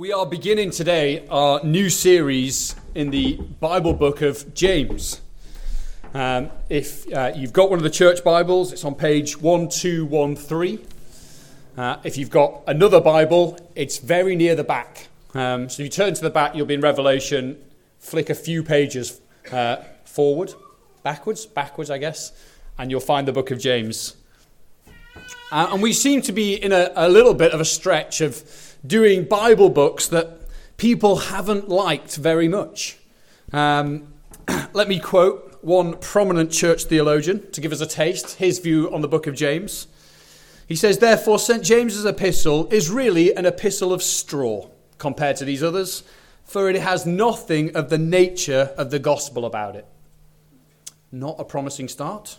We are beginning today our new series in the Bible book of James. Um, if uh, you've got one of the church Bibles, it's on page 1213. Uh, if you've got another Bible, it's very near the back. Um, so if you turn to the back, you'll be in Revelation, flick a few pages uh, forward, backwards, backwards, I guess, and you'll find the book of James. Uh, and we seem to be in a, a little bit of a stretch of doing Bible books that people haven't liked very much. Um, let me quote one prominent church theologian to give us a taste, his view on the book of James. He says, Therefore, St. James's epistle is really an epistle of straw compared to these others, for it has nothing of the nature of the gospel about it. Not a promising start.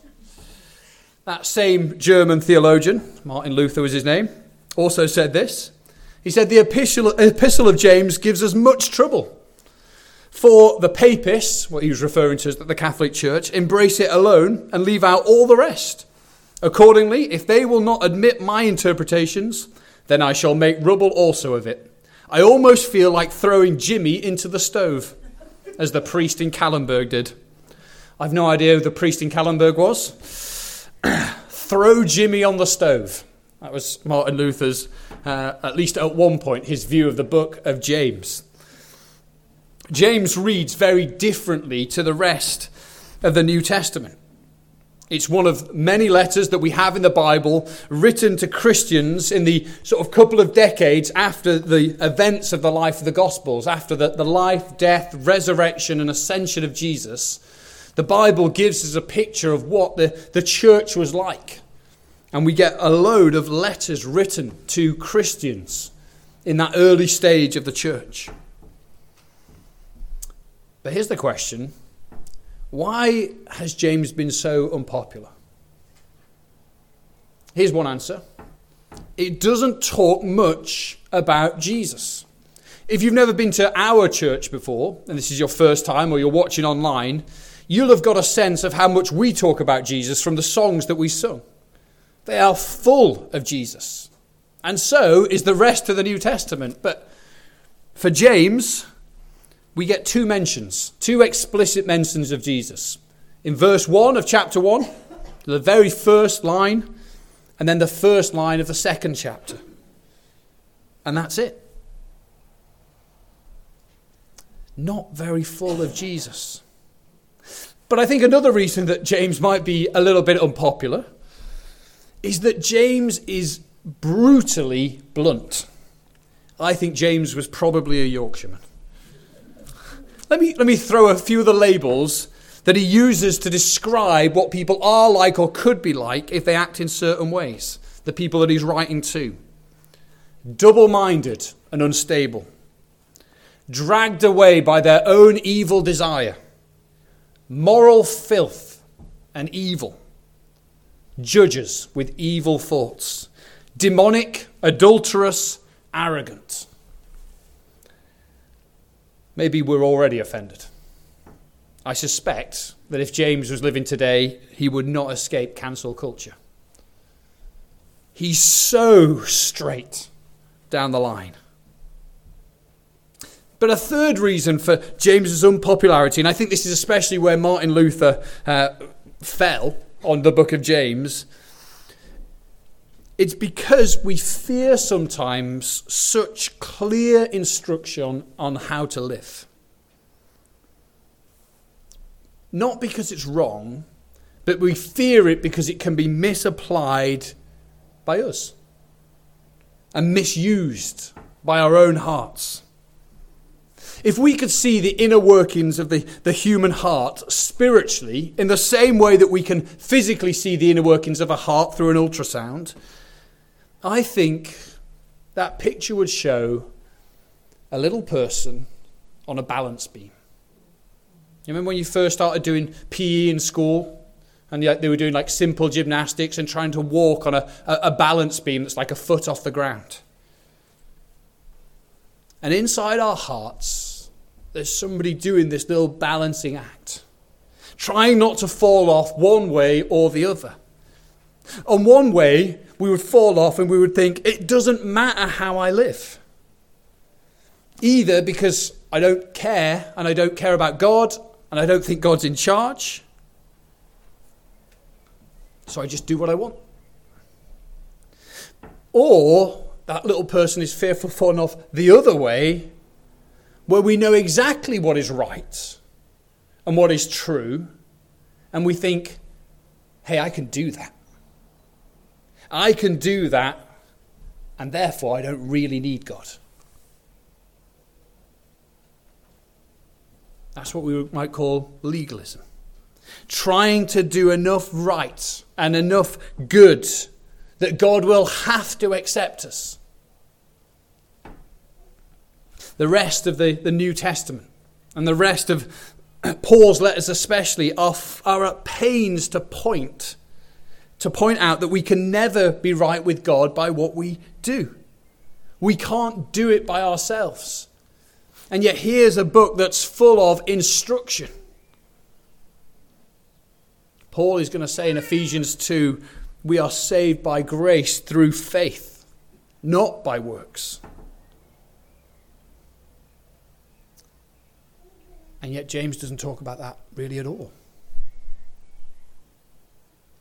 That same German theologian, Martin Luther was his name, also said this. He said, The epistle, epistle of James gives us much trouble. For the papists, what he was referring to as the Catholic Church, embrace it alone and leave out all the rest. Accordingly, if they will not admit my interpretations, then I shall make rubble also of it. I almost feel like throwing Jimmy into the stove, as the priest in Kalenberg did. I've no idea who the priest in Kalenberg was. Throw Jimmy on the stove. That was Martin Luther's, uh, at least at one point, his view of the book of James. James reads very differently to the rest of the New Testament. It's one of many letters that we have in the Bible written to Christians in the sort of couple of decades after the events of the life of the Gospels, after the, the life, death, resurrection, and ascension of Jesus. The Bible gives us a picture of what the, the church was like. And we get a load of letters written to Christians in that early stage of the church. But here's the question why has James been so unpopular? Here's one answer it doesn't talk much about Jesus. If you've never been to our church before, and this is your first time or you're watching online, you'll have got a sense of how much we talk about Jesus from the songs that we sung. They are full of Jesus. And so is the rest of the New Testament. But for James, we get two mentions, two explicit mentions of Jesus. In verse 1 of chapter 1, the very first line, and then the first line of the second chapter. And that's it. Not very full of Jesus. But I think another reason that James might be a little bit unpopular is that James is brutally blunt. I think James was probably a Yorkshireman. Let me, let me throw a few of the labels that he uses to describe what people are like or could be like if they act in certain ways. The people that he's writing to double minded and unstable, dragged away by their own evil desire, moral filth and evil judges with evil thoughts, demonic, adulterous, arrogant. Maybe we're already offended. I suspect that if James was living today, he would not escape cancel culture. He's so straight down the line. But a third reason for James's unpopularity, and I think this is especially where Martin Luther uh, fell, on the book of James, it's because we fear sometimes such clear instruction on how to live. Not because it's wrong, but we fear it because it can be misapplied by us and misused by our own hearts. If we could see the inner workings of the, the human heart spiritually, in the same way that we can physically see the inner workings of a heart through an ultrasound, I think that picture would show a little person on a balance beam. You remember when you first started doing PE in school? And they were doing like simple gymnastics and trying to walk on a, a balance beam that's like a foot off the ground. And inside our hearts, there's somebody doing this little balancing act, trying not to fall off one way or the other. On one way, we would fall off and we would think, it doesn't matter how I live. Either because I don't care and I don't care about God and I don't think God's in charge, so I just do what I want. Or that little person is fearful far enough the other way, where we know exactly what is right and what is true, and we think, hey, I can do that. I can do that, and therefore I don't really need God. That's what we might call legalism. Trying to do enough right and enough good that God will have to accept us. The rest of the, the New Testament and the rest of Paul's letters, especially, are, are at pains to point to point out that we can never be right with God by what we do. We can't do it by ourselves. And yet, here's a book that's full of instruction. Paul is going to say in Ephesians 2 we are saved by grace through faith, not by works. And yet, James doesn't talk about that really at all.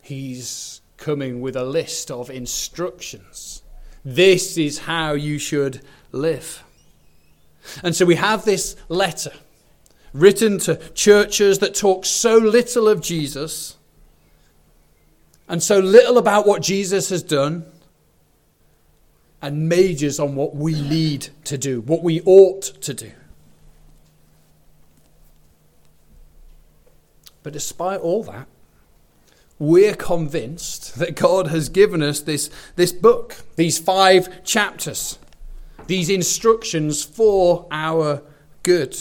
He's coming with a list of instructions. This is how you should live. And so we have this letter written to churches that talk so little of Jesus and so little about what Jesus has done and majors on what we need to do, what we ought to do. But despite all that, we're convinced that God has given us this, this book, these five chapters, these instructions for our good.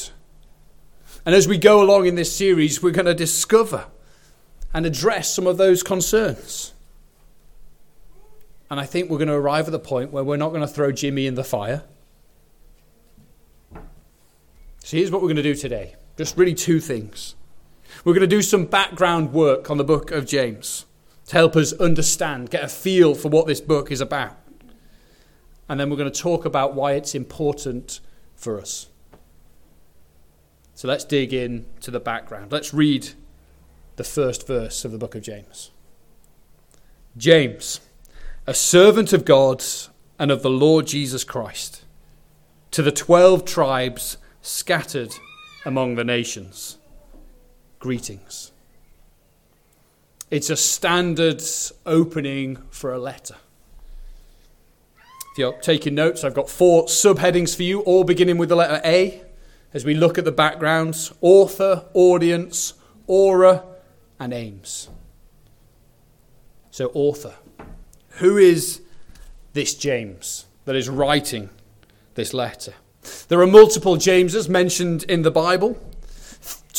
And as we go along in this series, we're going to discover and address some of those concerns. And I think we're going to arrive at the point where we're not going to throw Jimmy in the fire. So here's what we're going to do today just really two things. We're going to do some background work on the book of James to help us understand, get a feel for what this book is about. And then we're going to talk about why it's important for us. So let's dig in to the background. Let's read the first verse of the book of James. James, a servant of God and of the Lord Jesus Christ, to the twelve tribes scattered among the nations, greetings. It's a standard opening for a letter. If you're taking notes, I've got four subheadings for you, all beginning with the letter A, as we look at the backgrounds author, audience, aura, and aims. So, author. Who is this James that is writing this letter? There are multiple Jameses mentioned in the Bible.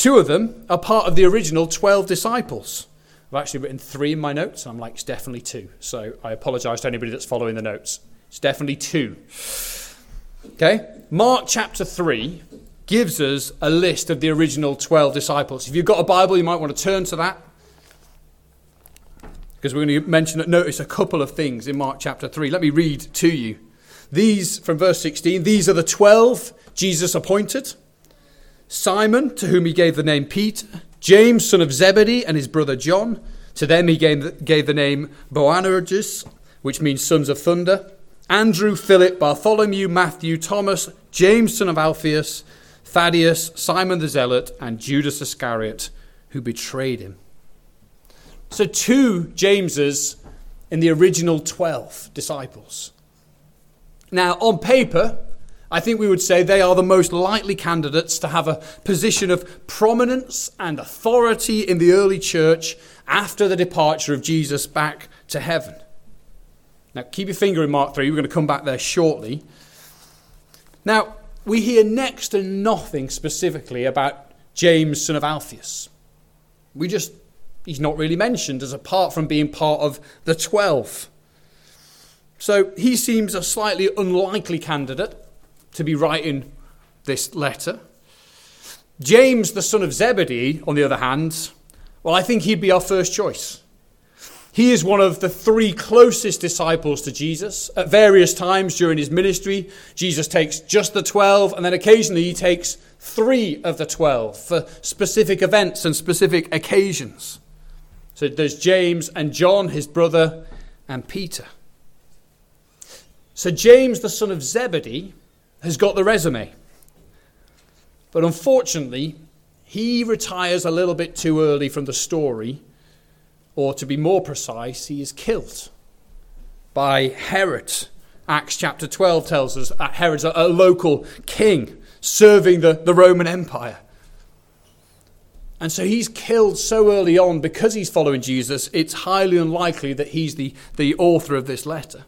Two of them are part of the original 12 disciples. I've actually written three in my notes, and I'm like, it's definitely two. So I apologize to anybody that's following the notes. It's definitely two. Okay? Mark chapter 3 gives us a list of the original 12 disciples. If you've got a Bible, you might want to turn to that. Because we're going to mention, notice a couple of things in Mark chapter 3. Let me read to you. These, from verse 16, these are the 12 Jesus appointed Simon, to whom he gave the name Peter, James, son of Zebedee, and his brother John. To them he gave the, gave the name Boanerges, which means sons of thunder. Andrew, Philip, Bartholomew, Matthew, Thomas, James, son of Alphaeus, Thaddeus, Simon the Zealot, and Judas Iscariot, who betrayed him. So, two Jameses in the original 12 disciples. Now, on paper, I think we would say they are the most likely candidates to have a position of prominence and authority in the early church after the departure of Jesus back to heaven. Now, keep your finger in Mark 3. We're going to come back there shortly. Now, we hear next to nothing specifically about James, son of Alphaeus. We just, he's not really mentioned as apart from being part of the twelve. So he seems a slightly unlikely candidate to be writing this letter. James, the son of Zebedee, on the other hand, well, I think he'd be our first choice. He is one of the three closest disciples to Jesus. At various times during his ministry, Jesus takes just the 12, and then occasionally he takes three of the 12 for specific events and specific occasions. So there's James and John, his brother, and Peter. So James, the son of Zebedee, has got the resume. But unfortunately, he retires a little bit too early from the story or to be more precise, he is killed by Herod. Acts chapter 12 tells us Herod's a, a local king serving the, the Roman Empire. And so he's killed so early on because he's following Jesus, it's highly unlikely that he's the, the author of this letter.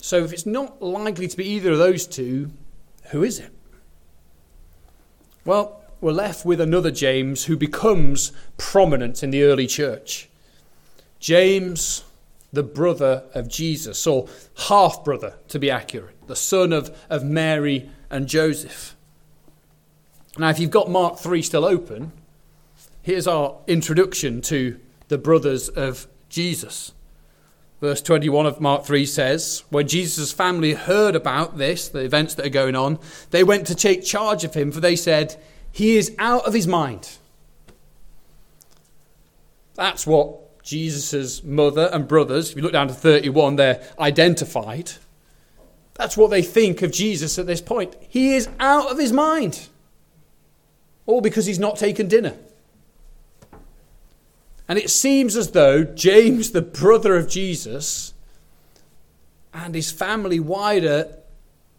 So if it's not likely to be either of those two, who is it? Well, we're left with another James who becomes prominent in the early church. James, the brother of Jesus, or half brother to be accurate, the son of, of Mary and Joseph. Now, if you've got Mark 3 still open, here's our introduction to the brothers of Jesus. Verse 21 of Mark 3 says, When Jesus' family heard about this, the events that are going on, they went to take charge of him, for they said, he is out of his mind. That's what Jesus' mother and brothers, if you look down to 31, they're identified. That's what they think of Jesus at this point. He is out of his mind. All because he's not taken dinner. And it seems as though James, the brother of Jesus, and his family wider,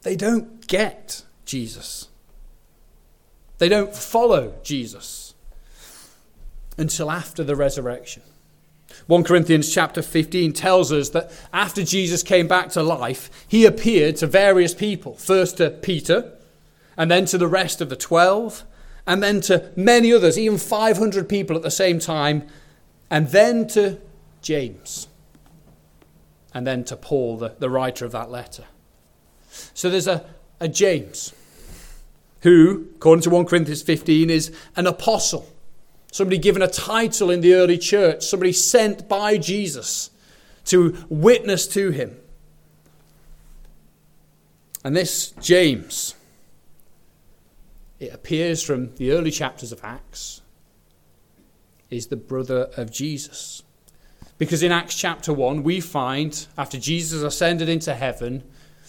they don't get Jesus. They don't follow Jesus until after the resurrection. 1 Corinthians chapter 15 tells us that after Jesus came back to life, he appeared to various people. First to Peter, and then to the rest of the 12, and then to many others, even 500 people at the same time, and then to James, and then to Paul, the, the writer of that letter. So there's a, a James who, according to 1 Corinthians 15, is an apostle. Somebody given a title in the early church, somebody sent by Jesus to witness to him. And this James, it appears from the early chapters of Acts, is the brother of Jesus. Because in Acts chapter 1, we find, after Jesus ascended into heaven,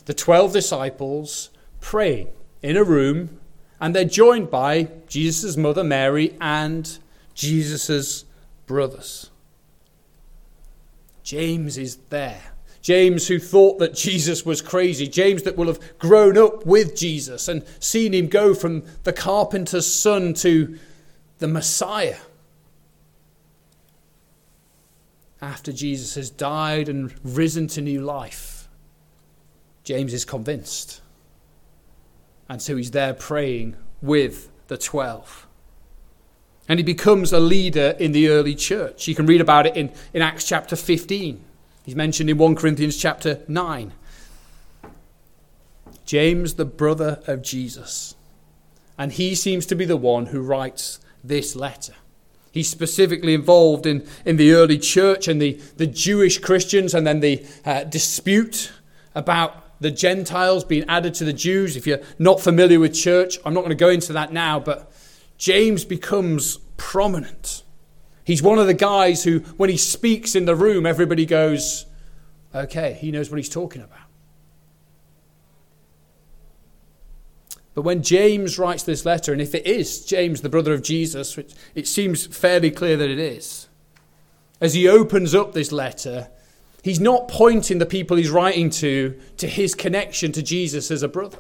the 12 disciples praying in a room and they're joined by Jesus' mother Mary and Jesus' brothers. James is there. James, who thought that Jesus was crazy. James, that will have grown up with Jesus and seen him go from the carpenter's son to the Messiah. After Jesus has died and risen to new life, James is convinced. And so he's there praying with the 12. And he becomes a leader in the early church. You can read about it in, in Acts chapter 15. He's mentioned in 1 Corinthians chapter 9. James, the brother of Jesus. And he seems to be the one who writes this letter. He's specifically involved in, in the early church and the, the Jewish Christians and then the uh, dispute about the Gentiles being added to the Jews. If you're not familiar with church, I'm not going to go into that now, but James becomes prominent. He's one of the guys who, when he speaks in the room, everybody goes, okay, he knows what he's talking about. But when James writes this letter, and if it is James, the brother of Jesus, which it seems fairly clear that it is, as he opens up this letter, He's not pointing the people he's writing to to his connection to Jesus as a brother.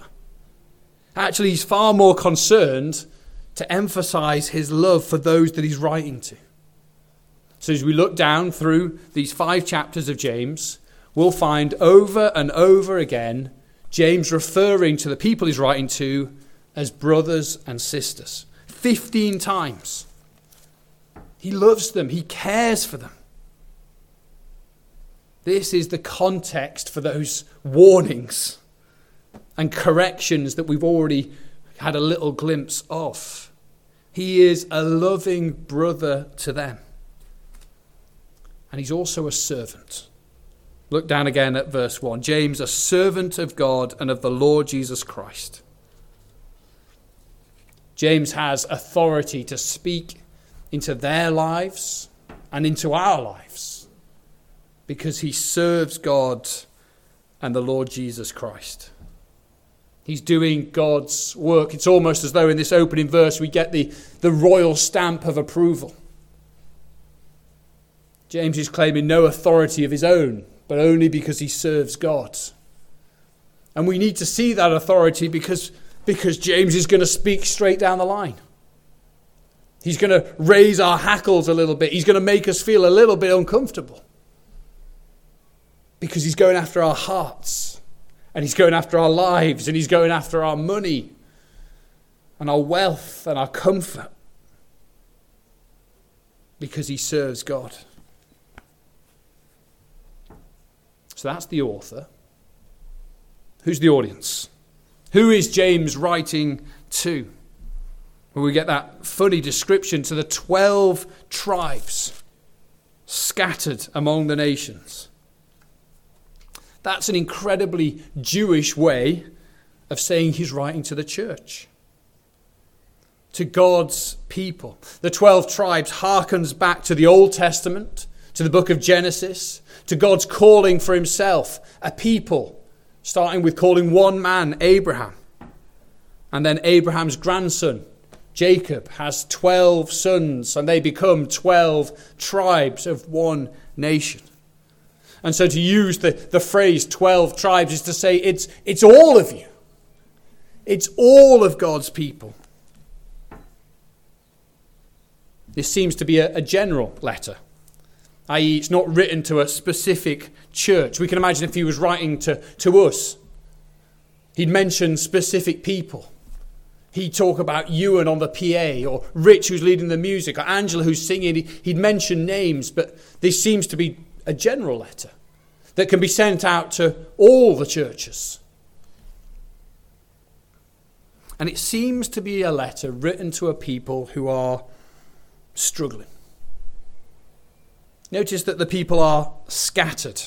Actually, he's far more concerned to emphasize his love for those that he's writing to. So, as we look down through these five chapters of James, we'll find over and over again James referring to the people he's writing to as brothers and sisters. 15 times. He loves them, he cares for them. This is the context for those warnings and corrections that we've already had a little glimpse of. He is a loving brother to them. and he's also a servant. Look down again at verse 1. James, a servant of God and of the Lord Jesus Christ. James has authority to speak into their lives and into our lives because he serves God and the Lord Jesus Christ. He's doing God's work. It's almost as though in this opening verse we get the, the royal stamp of approval. James is claiming no authority of his own but only because he serves God. And we need to see that authority because, because James is going to speak straight down the line. He's going to raise our hackles a little bit. He's going to make us feel a little bit uncomfortable. Because he's going after our hearts, and he's going after our lives, and he's going after our money, and our wealth, and our comfort. Because he serves God. So that's the author. Who's the audience? Who is James writing to? Well, we get that funny description to the 12 tribes scattered among the nations. That's an incredibly Jewish way of saying he's writing to the church, to God's people. The 12 tribes harkens back to the Old Testament, to the book of Genesis, to God's calling for himself, a people, starting with calling one man, Abraham. And then Abraham's grandson, Jacob, has 12 sons, and they become 12 tribes of one nation. And so to use the, the phrase 12 tribes is to say it's, it's all of you, it's all of God's people. This seems to be a, a general letter i.e., it's not written to a specific church. We can imagine if he was writing to, to us, he'd mention specific people. He'd talk about Ewan on the PA, or Rich who's leading the music, or Angela who's singing. He'd mention names, but this seems to be a general letter that can be sent out to all the churches. And it seems to be a letter written to a people who are struggling. Notice that the people are scattered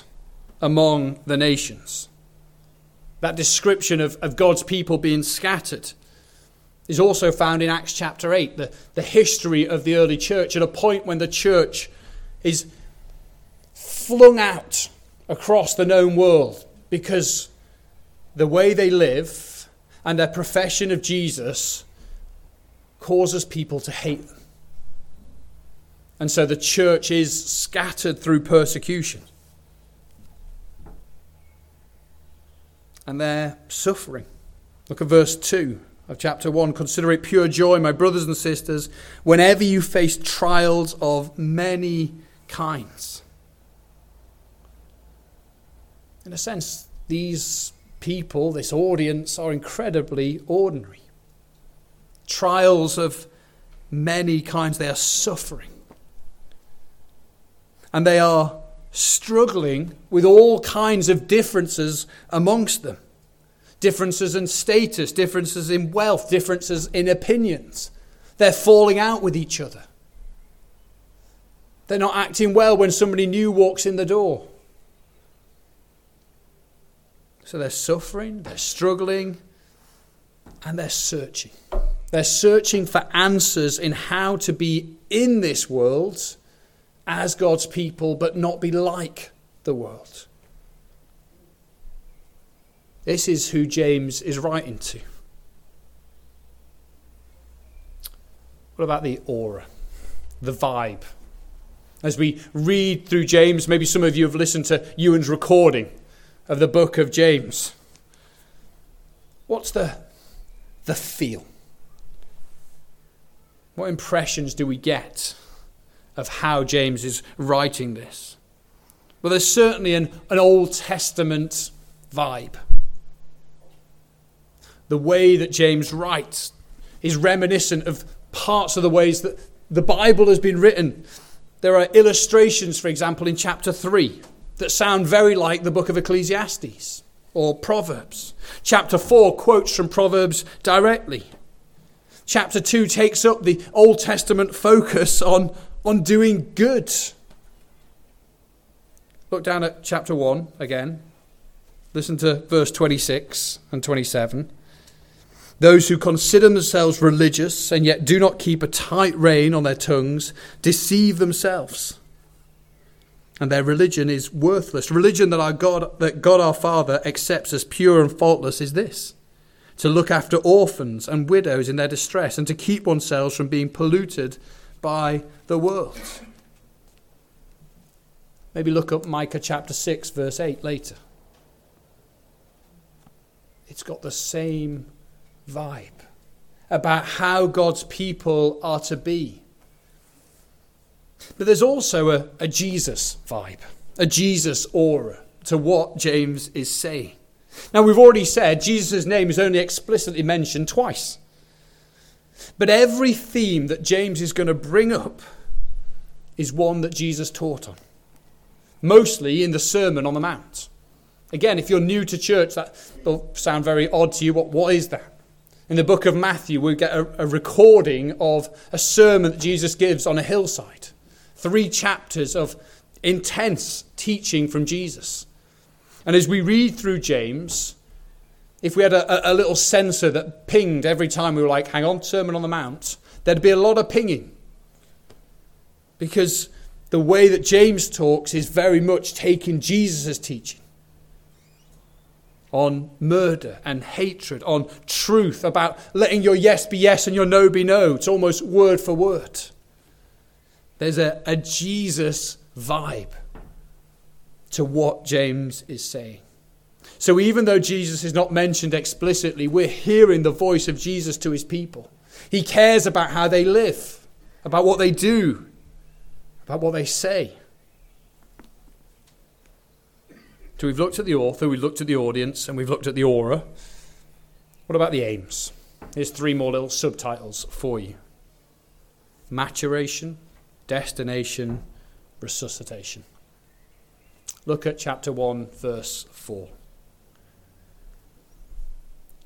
among the nations. That description of, of God's people being scattered is also found in Acts chapter 8, the, the history of the early church, at a point when the church is flung out across the known world because the way they live and their profession of Jesus causes people to hate them. And so the church is scattered through persecution. And they're suffering. Look at verse 2 of chapter 1. Consider it pure joy, my brothers and sisters, whenever you face trials of many kinds. In a sense, these people, this audience, are incredibly ordinary. Trials of many kinds, they are suffering and they are struggling with all kinds of differences amongst them differences in status, differences in wealth, differences in opinions. They're falling out with each other. They're not acting well when somebody new walks in the door. So they're suffering, they're struggling, and they're searching. They're searching for answers in how to be in this world as God's people, but not be like the world. This is who James is writing to. What about the aura, the vibe? As we read through James, maybe some of you have listened to Ewan's recording of the book of James. What's the, the feel? What impressions do we get of how James is writing this? Well, there's certainly an, an Old Testament vibe. The way that James writes is reminiscent of parts of the ways that the Bible has been written. There are illustrations, for example, in chapter 3 that sound very like the book of Ecclesiastes or Proverbs. Chapter 4 quotes from Proverbs directly. Chapter 2 takes up the Old Testament focus on on doing good. Look down at chapter 1 again. Listen to verse 26 and 27. Those who consider themselves religious and yet do not keep a tight rein on their tongues deceive themselves. And their religion is worthless. Religion that our God that God our Father accepts as pure and faultless is this to look after orphans and widows in their distress and to keep oneself from being polluted by the world. Maybe look up Micah chapter 6, verse 8 later. It's got the same vibe about how God's people are to be. But there's also a, a Jesus vibe, a Jesus aura to what James is saying. Now, we've already said Jesus' name is only explicitly mentioned twice. But every theme that James is going to bring up is one that Jesus taught on, mostly in the Sermon on the Mount. Again, if you're new to church, that will sound very odd to you. What, what is that? In the book of Matthew, we get a, a recording of a sermon that Jesus gives on a hillside. Three chapters of intense teaching from Jesus. And as we read through James, if we had a, a, little sensor that pinged every time we were like, hang on, Sermon on the Mount, there'd be a lot of pinging. Because the way that James talks is very much taking Jesus' teaching on murder and hatred, on truth, about letting your yes be yes and your no be no. It's almost word for word. There's a, a Jesus vibe to what James is saying. So even though Jesus is not mentioned explicitly, we're hearing the voice of Jesus to his people. He cares about how they live, about what they do, about what they say. So we've looked at the author, we've looked at the audience, and we've looked at the aura. What about the aims? Here's three more little subtitles for you maturation, destination, resuscitation. Look at chapter 1, verse 4.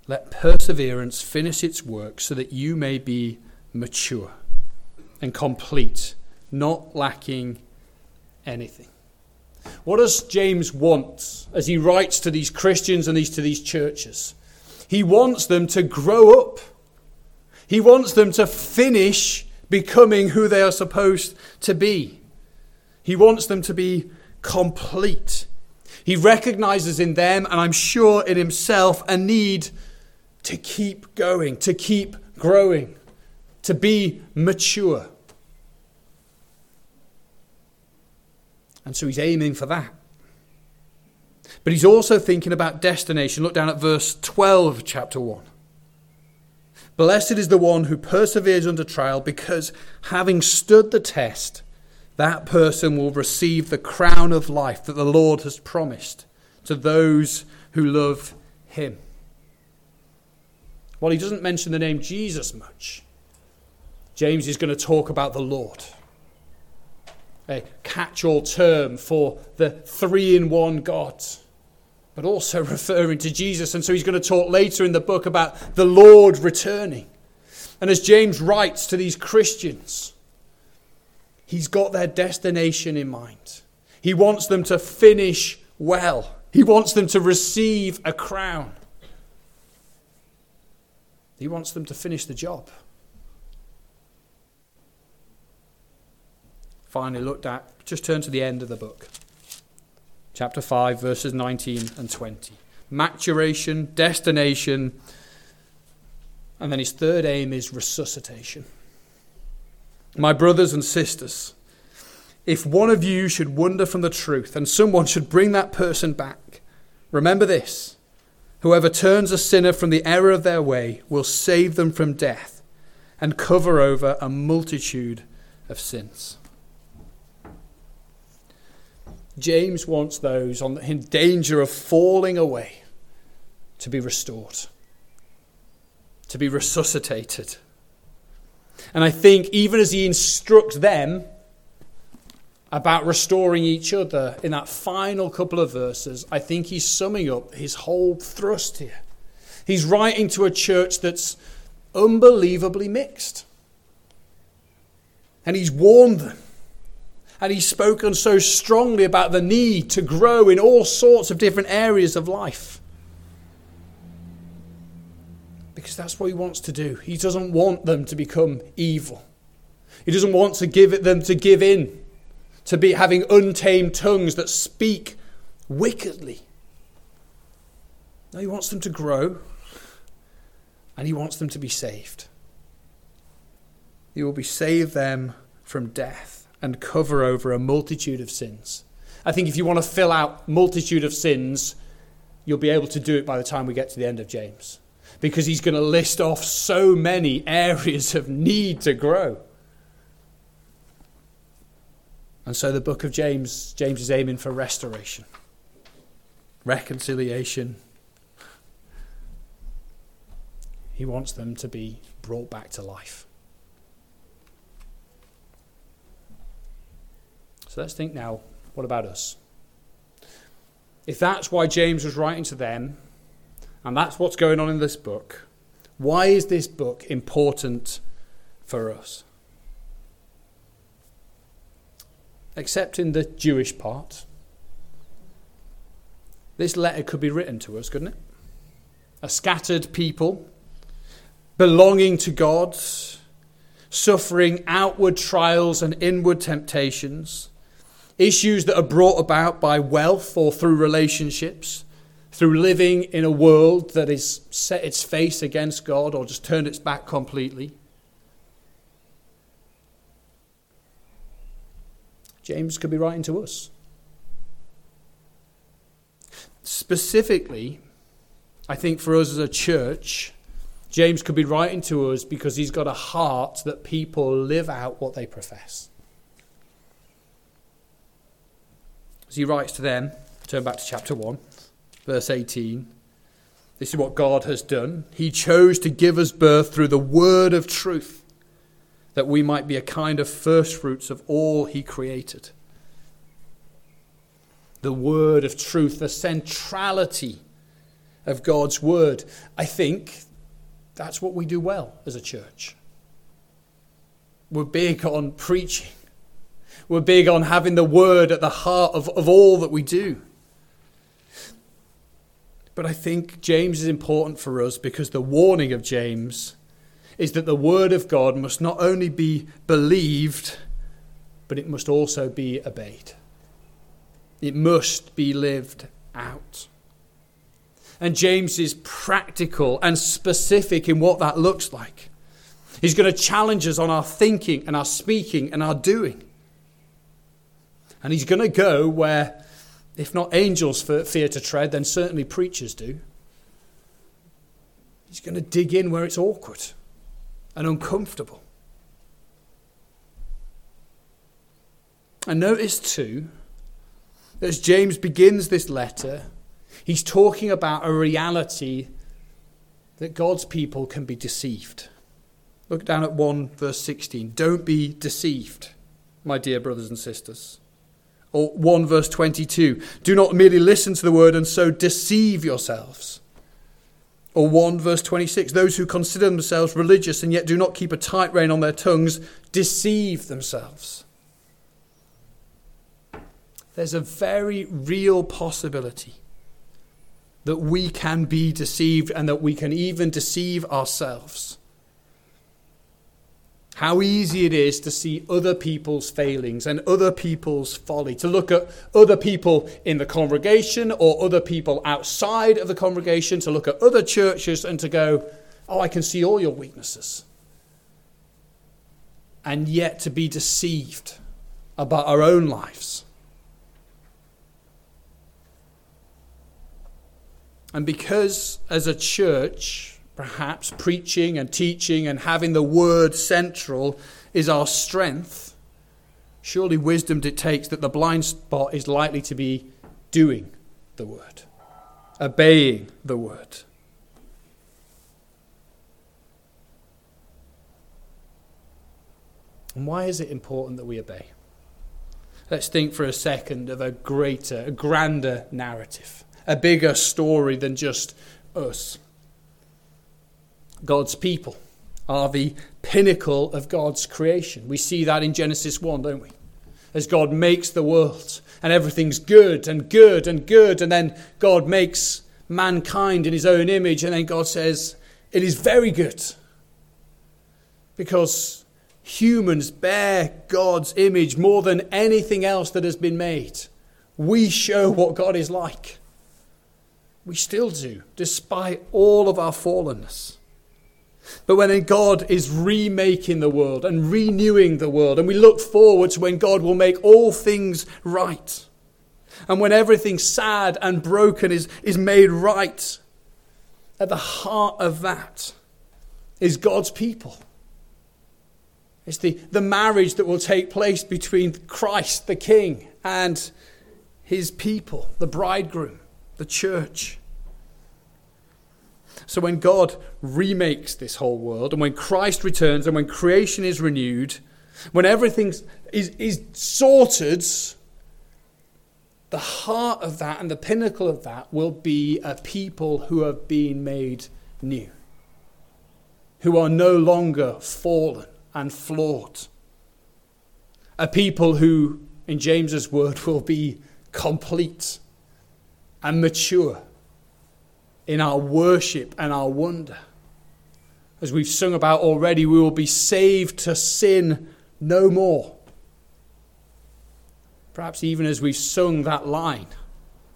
Let perseverance finish its work so that you may be mature and complete, not lacking anything. What does James want as he writes to these Christians and these, to these churches? He wants them to grow up. He wants them to finish becoming who they are supposed to be. He wants them to be complete. He recognizes in them, and I'm sure in himself, a need to keep going, to keep growing, to be mature. And so he's aiming for that. But he's also thinking about destination. Look down at verse 12 chapter 1. Blessed is the one who perseveres under trial, because having stood the test, that person will receive the crown of life that the Lord has promised to those who love him. Well, he doesn't mention the name Jesus much. James is going to talk about the Lord a catch all term for the three in one God, but also referring to Jesus. And so he's going to talk later in the book about the Lord returning. And as James writes to these Christians, he's got their destination in mind. He wants them to finish well, he wants them to receive a crown. He wants them to finish the job. finally looked at, just turn to the end of the book. Chapter 5, verses 19 and 20. Maturation, destination, and then his third aim is resuscitation. My brothers and sisters, if one of you should wander from the truth and someone should bring that person back, remember this whoever turns a sinner from the error of their way will save them from death and cover over a multitude of sins. James wants those in danger of falling away to be restored, to be resuscitated. And I think even as he instructs them about restoring each other in that final couple of verses, I think he's summing up his whole thrust here. He's writing to a church that's unbelievably mixed. And he's warned them And he's spoken so strongly about the need to grow in all sorts of different areas of life. Because that's what he wants to do. He doesn't want them to become evil. He doesn't want to give them to give in, to be having untamed tongues that speak wickedly. No, he wants them to grow and he wants them to be saved. He will be save them from death and cover over a multitude of sins. I think if you want to fill out multitude of sins, you'll be able to do it by the time we get to the end of James. Because he's going to list off so many areas of need to grow. And so the book of James, James is aiming for restoration, reconciliation. He wants them to be brought back to life. So let's think now what about us? If that's why James was writing to them, and that's what's going on in this book, why is this book important for us? Except in the Jewish part, this letter could be written to us, couldn't it? A scattered people, belonging to God, suffering outward trials and inward temptations issues that are brought about by wealth or through relationships, through living in a world that has set its face against God or just turned its back completely. James could be writing to us. Specifically, I think for us as a church, James could be writing to us because he's got a heart that people live out what they profess. As he writes to them, turn back to chapter 1, verse 18. This is what God has done. He chose to give us birth through the word of truth, that we might be a kind of firstfruits of all he created. The word of truth, the centrality of God's word. I think that's what we do well as a church. We're big on preaching we're big on having the word at the heart of, of all that we do. But I think James is important for us because the warning of James is that the word of God must not only be believed, but it must also be obeyed. It must be lived out. And James is practical and specific in what that looks like. He's going to challenge us on our thinking and our speaking and our doing. And he's going to go where, if not angels fear to tread, then certainly preachers do. He's going to dig in where it's awkward and uncomfortable. And notice too, as James begins this letter, he's talking about a reality that God's people can be deceived. Look down at 1 verse 16. Don't be deceived, my dear brothers and sisters. Or 1 verse 22 Do not merely listen to the word and so deceive yourselves. Or 1 verse 26 Those who consider themselves religious and yet do not keep a tight rein on their tongues deceive themselves. There's a very real possibility that we can be deceived and that we can even deceive ourselves. How easy it is to see other people's failings and other people's folly, to look at other people in the congregation or other people outside of the congregation, to look at other churches and to go, Oh, I can see all your weaknesses. And yet to be deceived about our own lives. And because as a church, perhaps preaching and teaching and having the word central is our strength, surely wisdom dictates that the blind spot is likely to be doing the word, obeying the word. And why is it important that we obey? Let's think for a second of a greater, a grander narrative, a bigger story than just us. God's people are the pinnacle of God's creation. We see that in Genesis 1, don't we? as God makes the world and everything's good and good and good. And then God makes mankind in his own image. And then God says, It is very good. Because humans bear God's image more than anything else that has been made. We show what God is like. We still do, despite all of our fallenness. But when God is remaking the world and renewing the world, and we look forward to when God will make all things right, and when everything sad and broken is, is made right, at the heart of that is God's people. It's the, the marriage that will take place between Christ, the King, and his people, the bridegroom, the church. So when God remakes this whole world, and when Christ returns, and when creation is renewed, when everything is, is sorted, the heart of that and the pinnacle of that will be a people who have been made new, who are no longer fallen and flawed. A people who, in James's word, will be complete and mature in our worship and our wonder. As we've sung about already, we will be saved to sin no more. Perhaps even as we've sung that line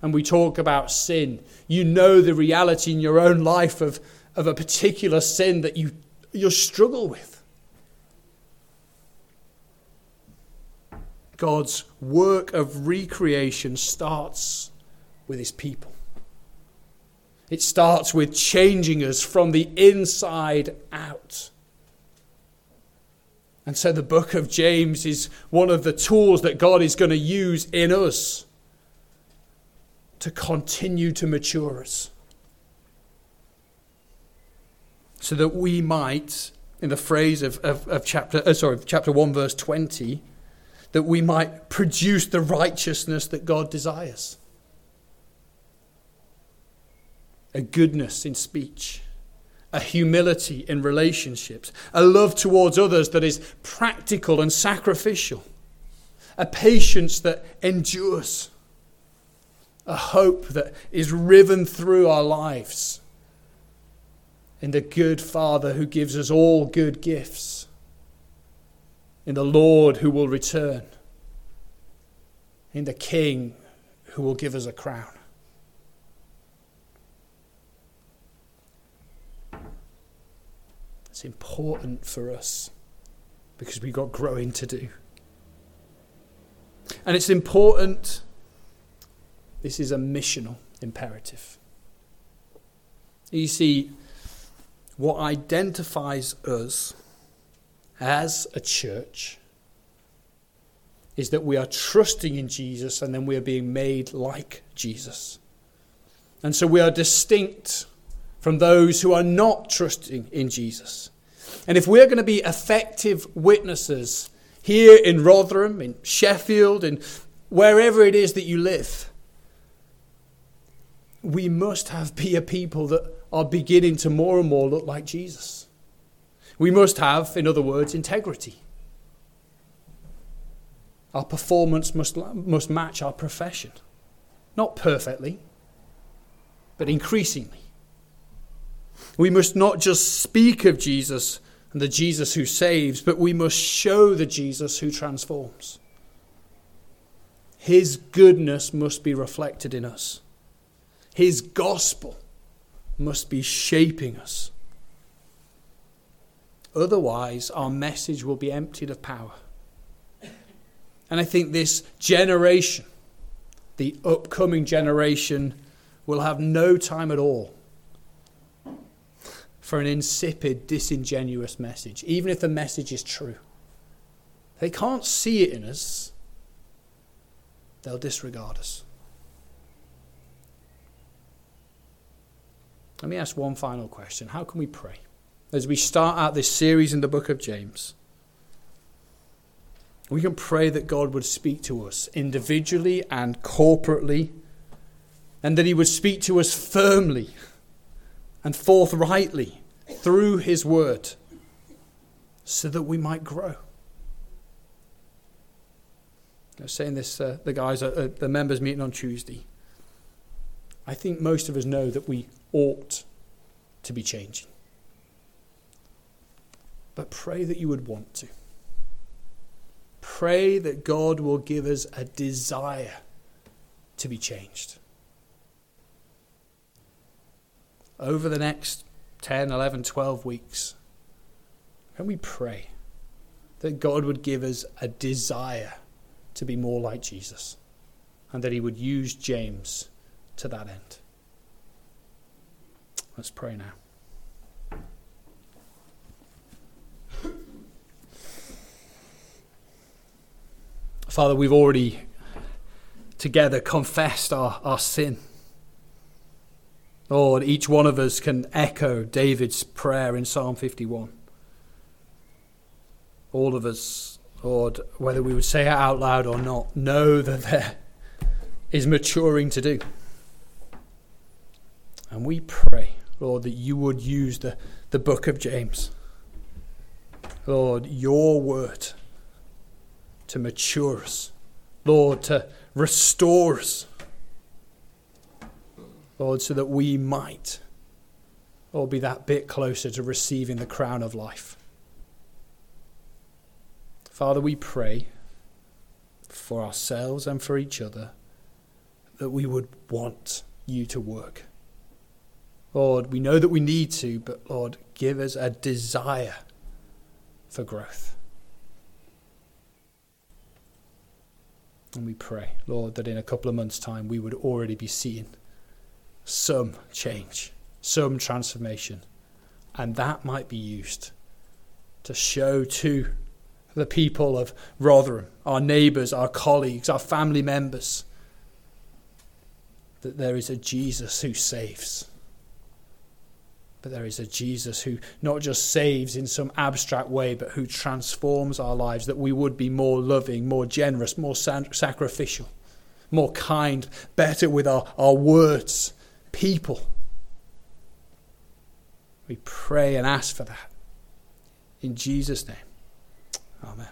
and we talk about sin, you know the reality in your own life of, of a particular sin that you, you struggle with. God's work of recreation starts with his people. It starts with changing us from the inside out. And so the book of James is one of the tools that God is going to use in us to continue to mature us. So that we might, in the phrase of, of, of chapter, uh, sorry, chapter 1, verse 20, that we might produce the righteousness that God desires a goodness in speech, a humility in relationships, a love towards others that is practical and sacrificial, a patience that endures, a hope that is riven through our lives in the good Father who gives us all good gifts, in the Lord who will return, in the King who will give us a crown. It's important for us because we've got growing to do. And it's important, this is a missional imperative. You see, what identifies us as a church is that we are trusting in Jesus and then we are being made like Jesus. And so we are distinct from those who are not trusting in Jesus. And if we're going to be effective witnesses here in Rotherham, in Sheffield, and wherever it is that you live, we must have be a people that are beginning to more and more look like Jesus. We must have, in other words, integrity. Our performance must, must match our profession. Not perfectly, but increasingly. We must not just speak of Jesus and the Jesus who saves, but we must show the Jesus who transforms. His goodness must be reflected in us. His gospel must be shaping us. Otherwise, our message will be emptied of power. And I think this generation, the upcoming generation, will have no time at all for an insipid, disingenuous message, even if the message is true. They can't see it in us, they'll disregard us. Let me ask one final question. How can we pray? As we start out this series in the book of James, we can pray that God would speak to us individually and corporately, and that He would speak to us firmly and forthrightly through His Word so that we might grow. I was saying this, uh, the guys at the members meeting on Tuesday. I think most of us know that we ought to be changing. But pray that you would want to. Pray that God will give us a desire to be changed. Over the next 10, 11, 12 weeks, can we pray that God would give us a desire to be more like Jesus and that He would use James to that end? Let's pray now. Father, we've already together confessed our, our sin. Lord, each one of us can echo David's prayer in Psalm 51. All of us, Lord, whether we would say it out loud or not, know that there is maturing to do. And we pray, Lord, that you would use the, the book of James. Lord, your word to mature us, Lord, to restore us, Lord, so that we might, Lord, be that bit closer to receiving the crown of life. Father, we pray for ourselves and for each other that we would want you to work. Lord, we know that we need to, but Lord, give us a desire for growth. And we pray, Lord, that in a couple of months' time we would already be seeing some change, some transformation. And that might be used to show to the people of Rotherham, our neighbours, our colleagues, our family members, that there is a Jesus who saves but there is a Jesus who not just saves in some abstract way, but who transforms our lives, that we would be more loving, more generous, more sacrificial, more kind, better with our, our words, people. We pray and ask for that. In Jesus' name. Amen.